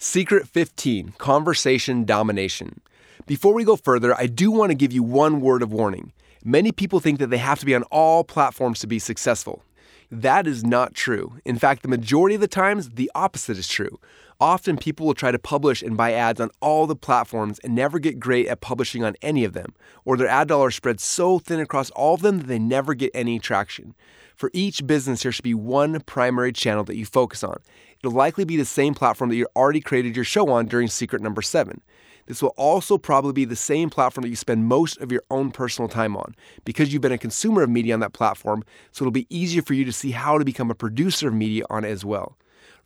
Secret 15 Conversation Domination. Before we go further, I do want to give you one word of warning. Many people think that they have to be on all platforms to be successful. That is not true. In fact, the majority of the times, the opposite is true. Often people will try to publish and buy ads on all the platforms and never get great at publishing on any of them, or their ad dollars spread so thin across all of them that they never get any traction. For each business, there should be one primary channel that you focus on. It'll likely be the same platform that you already created your show on during secret number seven. This will also probably be the same platform that you spend most of your own personal time on because you've been a consumer of media on that platform, so it'll be easier for you to see how to become a producer of media on it as well.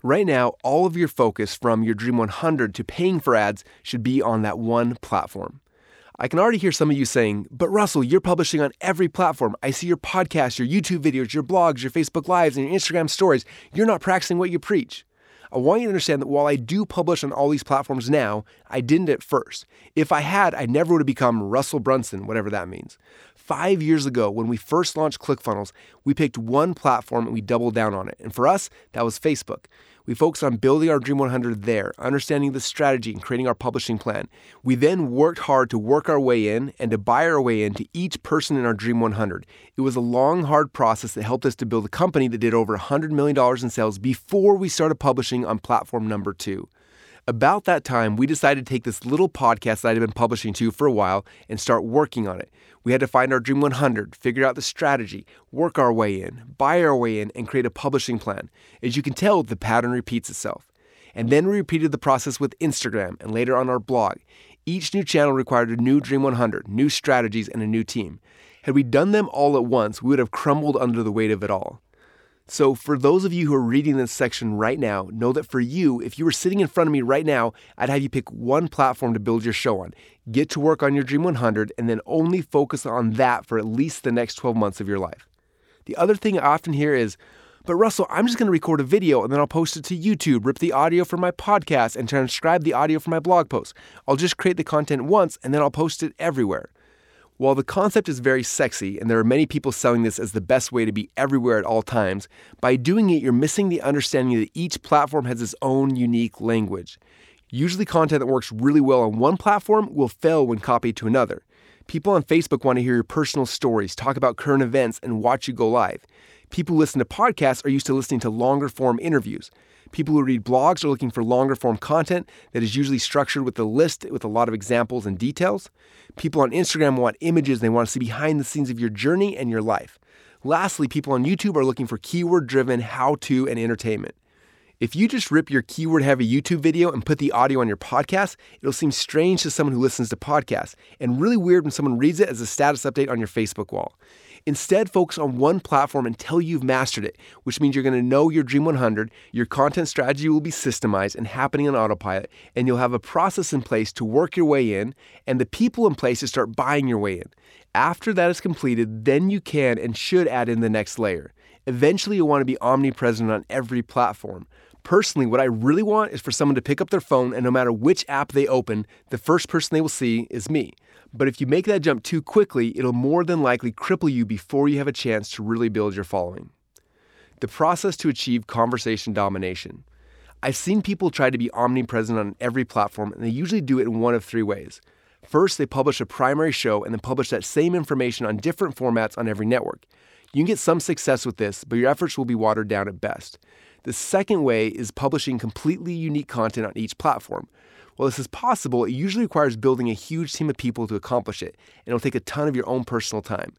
Right now, all of your focus from your Dream 100 to paying for ads should be on that one platform. I can already hear some of you saying, but Russell, you're publishing on every platform. I see your podcasts, your YouTube videos, your blogs, your Facebook Lives, and your Instagram stories. You're not practicing what you preach. I want you to understand that while I do publish on all these platforms now, I didn't at first. If I had, I never would have become Russell Brunson, whatever that means. Five years ago, when we first launched ClickFunnels, we picked one platform and we doubled down on it. And for us, that was Facebook. We focused on building our Dream 100 there, understanding the strategy and creating our publishing plan. We then worked hard to work our way in and to buy our way into each person in our Dream 100. It was a long, hard process that helped us to build a company that did over $100 million in sales before we started publishing on platform number two. About that time, we decided to take this little podcast that I had been publishing to for a while and start working on it. We had to find our Dream 100, figure out the strategy, work our way in, buy our way in, and create a publishing plan. As you can tell, the pattern repeats itself. And then we repeated the process with Instagram and later on our blog. Each new channel required a new Dream 100, new strategies, and a new team. Had we done them all at once, we would have crumbled under the weight of it all. So, for those of you who are reading this section right now, know that for you, if you were sitting in front of me right now, I'd have you pick one platform to build your show on. Get to work on your Dream 100 and then only focus on that for at least the next 12 months of your life. The other thing I often hear is, but Russell, I'm just going to record a video and then I'll post it to YouTube, rip the audio from my podcast, and transcribe the audio from my blog post. I'll just create the content once and then I'll post it everywhere. While the concept is very sexy, and there are many people selling this as the best way to be everywhere at all times, by doing it, you're missing the understanding that each platform has its own unique language. Usually, content that works really well on one platform will fail when copied to another. People on Facebook want to hear your personal stories, talk about current events, and watch you go live. People who listen to podcasts are used to listening to longer form interviews. People who read blogs are looking for longer form content that is usually structured with a list with a lot of examples and details. People on Instagram want images, they want to see behind the scenes of your journey and your life. Lastly, people on YouTube are looking for keyword driven how to and entertainment. If you just rip your keyword heavy YouTube video and put the audio on your podcast, it'll seem strange to someone who listens to podcasts and really weird when someone reads it as a status update on your Facebook wall. Instead, focus on one platform until you've mastered it, which means you're going to know your Dream 100, your content strategy will be systemized and happening on autopilot, and you'll have a process in place to work your way in and the people in place to start buying your way in. After that is completed, then you can and should add in the next layer. Eventually, you'll want to be omnipresent on every platform. Personally, what I really want is for someone to pick up their phone and no matter which app they open, the first person they will see is me. But if you make that jump too quickly, it'll more than likely cripple you before you have a chance to really build your following. The process to achieve conversation domination. I've seen people try to be omnipresent on every platform, and they usually do it in one of three ways. First, they publish a primary show and then publish that same information on different formats on every network. You can get some success with this, but your efforts will be watered down at best. The second way is publishing completely unique content on each platform. While this is possible, it usually requires building a huge team of people to accomplish it, and it'll take a ton of your own personal time.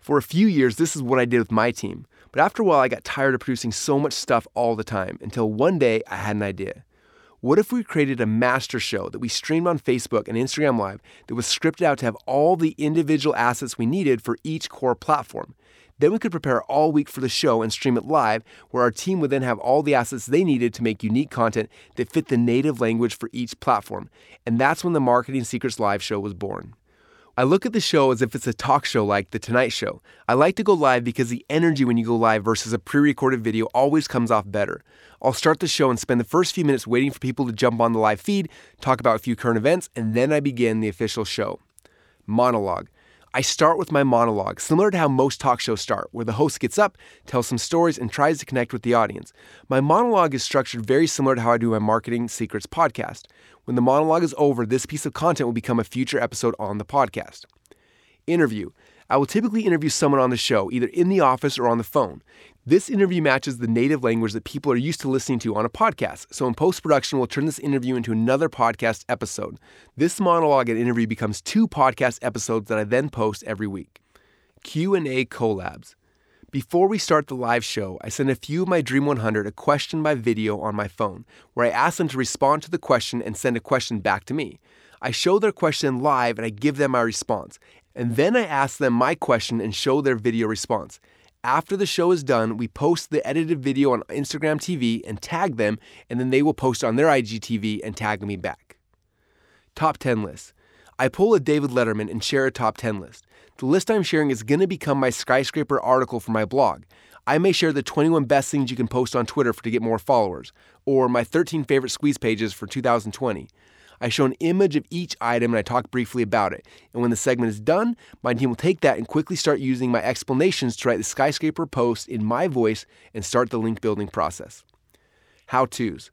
For a few years, this is what I did with my team, but after a while, I got tired of producing so much stuff all the time until one day I had an idea. What if we created a master show that we streamed on Facebook and Instagram Live that was scripted out to have all the individual assets we needed for each core platform? Then we could prepare all week for the show and stream it live, where our team would then have all the assets they needed to make unique content that fit the native language for each platform. And that's when the Marketing Secrets Live show was born. I look at the show as if it's a talk show like The Tonight Show. I like to go live because the energy when you go live versus a pre recorded video always comes off better. I'll start the show and spend the first few minutes waiting for people to jump on the live feed, talk about a few current events, and then I begin the official show. Monologue. I start with my monologue, similar to how most talk shows start, where the host gets up, tells some stories, and tries to connect with the audience. My monologue is structured very similar to how I do my Marketing Secrets podcast. When the monologue is over, this piece of content will become a future episode on the podcast. Interview. I will typically interview someone on the show, either in the office or on the phone. This interview matches the native language that people are used to listening to on a podcast. So in post production, we'll turn this interview into another podcast episode. This monologue and interview becomes two podcast episodes that I then post every week. Q&A collabs. Before we start the live show, I send a few of my Dream 100 a question by video on my phone, where I ask them to respond to the question and send a question back to me. I show their question live and I give them my response. And then I ask them my question and show their video response. After the show is done, we post the edited video on Instagram TV and tag them, and then they will post on their IGTV and tag me back. Top 10 list. I pull a David Letterman and share a top 10 list. The list I'm sharing is going to become my skyscraper article for my blog. I may share the 21 best things you can post on Twitter for to get more followers, or my 13 favorite squeeze pages for 2020. I show an image of each item and I talk briefly about it. And when the segment is done, my team will take that and quickly start using my explanations to write the skyscraper post in my voice and start the link building process. How to's.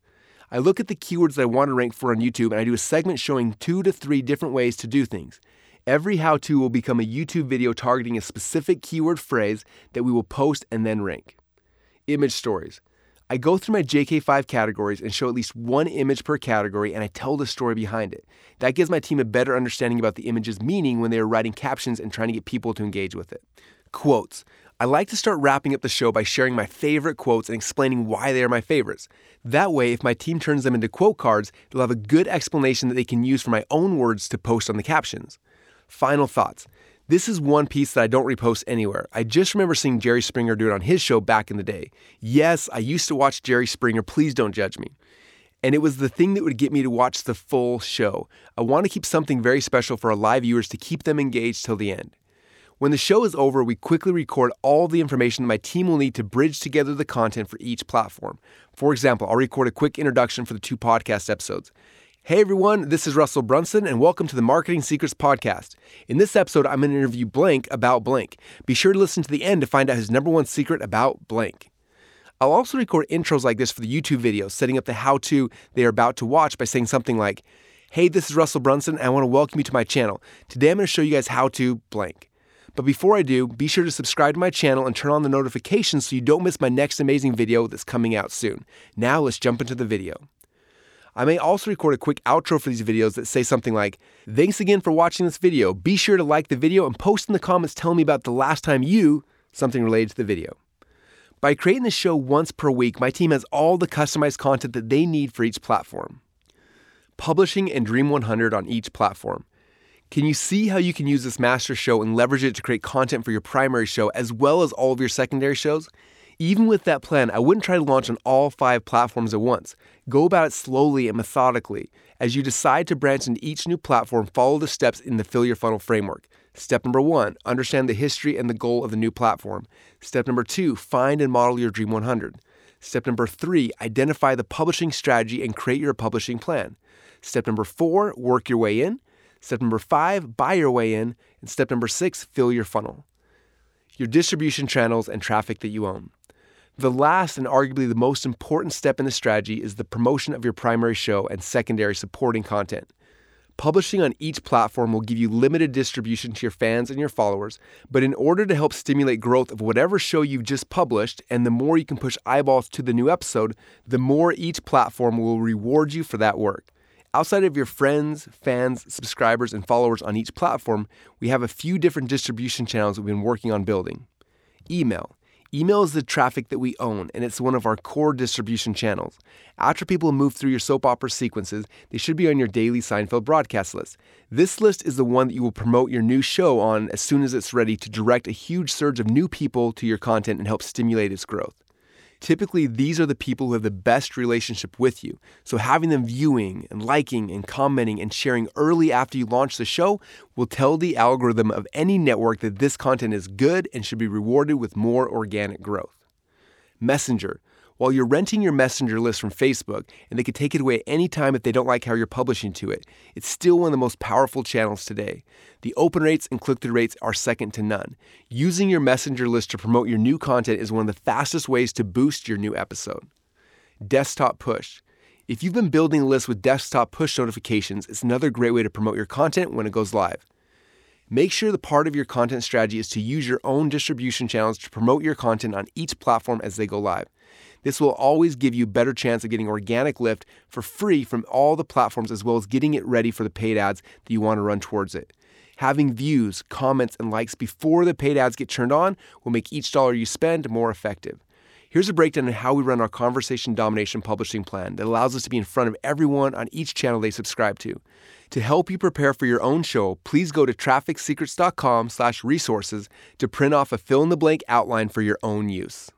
I look at the keywords that I want to rank for on YouTube and I do a segment showing two to three different ways to do things. Every how to will become a YouTube video targeting a specific keyword phrase that we will post and then rank. Image stories. I go through my JK5 categories and show at least one image per category and I tell the story behind it. That gives my team a better understanding about the image's meaning when they are writing captions and trying to get people to engage with it. Quotes. I like to start wrapping up the show by sharing my favorite quotes and explaining why they are my favorites. That way, if my team turns them into quote cards, they'll have a good explanation that they can use for my own words to post on the captions. Final thoughts. This is one piece that I don't repost anywhere. I just remember seeing Jerry Springer do it on his show back in the day. Yes, I used to watch Jerry Springer, please don't judge me. And it was the thing that would get me to watch the full show. I want to keep something very special for our live viewers to keep them engaged till the end. When the show is over, we quickly record all the information my team will need to bridge together the content for each platform. For example, I'll record a quick introduction for the two podcast episodes. Hey everyone, this is Russell Brunson, and welcome to the Marketing Secrets Podcast. In this episode, I'm going to interview Blank about Blank. Be sure to listen to the end to find out his number one secret about Blank. I'll also record intros like this for the YouTube videos, setting up the how to they are about to watch by saying something like, Hey, this is Russell Brunson, and I want to welcome you to my channel. Today I'm going to show you guys how to blank. But before I do, be sure to subscribe to my channel and turn on the notifications so you don't miss my next amazing video that's coming out soon. Now let's jump into the video. I may also record a quick outro for these videos that say something like, Thanks again for watching this video. Be sure to like the video and post in the comments telling me about the last time you, something related to the video. By creating the show once per week, my team has all the customized content that they need for each platform. Publishing and Dream 100 on each platform. Can you see how you can use this master show and leverage it to create content for your primary show as well as all of your secondary shows? Even with that plan, I wouldn't try to launch on all five platforms at once. Go about it slowly and methodically. As you decide to branch into each new platform, follow the steps in the Fill Your Funnel framework. Step number one, understand the history and the goal of the new platform. Step number two, find and model your Dream 100. Step number three, identify the publishing strategy and create your publishing plan. Step number four, work your way in. Step number five, buy your way in. And step number six, fill your funnel. Your distribution channels and traffic that you own. The last and arguably the most important step in the strategy is the promotion of your primary show and secondary supporting content. Publishing on each platform will give you limited distribution to your fans and your followers, but in order to help stimulate growth of whatever show you've just published, and the more you can push eyeballs to the new episode, the more each platform will reward you for that work. Outside of your friends, fans, subscribers, and followers on each platform, we have a few different distribution channels we've been working on building. Email. Email is the traffic that we own, and it's one of our core distribution channels. After people move through your soap opera sequences, they should be on your daily Seinfeld broadcast list. This list is the one that you will promote your new show on as soon as it's ready to direct a huge surge of new people to your content and help stimulate its growth. Typically, these are the people who have the best relationship with you. So, having them viewing and liking and commenting and sharing early after you launch the show will tell the algorithm of any network that this content is good and should be rewarded with more organic growth. Messenger. While you're renting your messenger list from Facebook, and they can take it away anytime if they don't like how you're publishing to it, it's still one of the most powerful channels today. The open rates and click through rates are second to none. Using your messenger list to promote your new content is one of the fastest ways to boost your new episode. Desktop push. If you've been building a list with desktop push notifications, it's another great way to promote your content when it goes live. Make sure the part of your content strategy is to use your own distribution channels to promote your content on each platform as they go live. This will always give you a better chance of getting organic lift for free from all the platforms as well as getting it ready for the paid ads that you want to run towards it. Having views, comments, and likes before the paid ads get turned on will make each dollar you spend more effective. Here's a breakdown of how we run our conversation domination publishing plan that allows us to be in front of everyone on each channel they subscribe to. To help you prepare for your own show, please go to trafficsecrets.com/resources to print off a fill in the blank outline for your own use.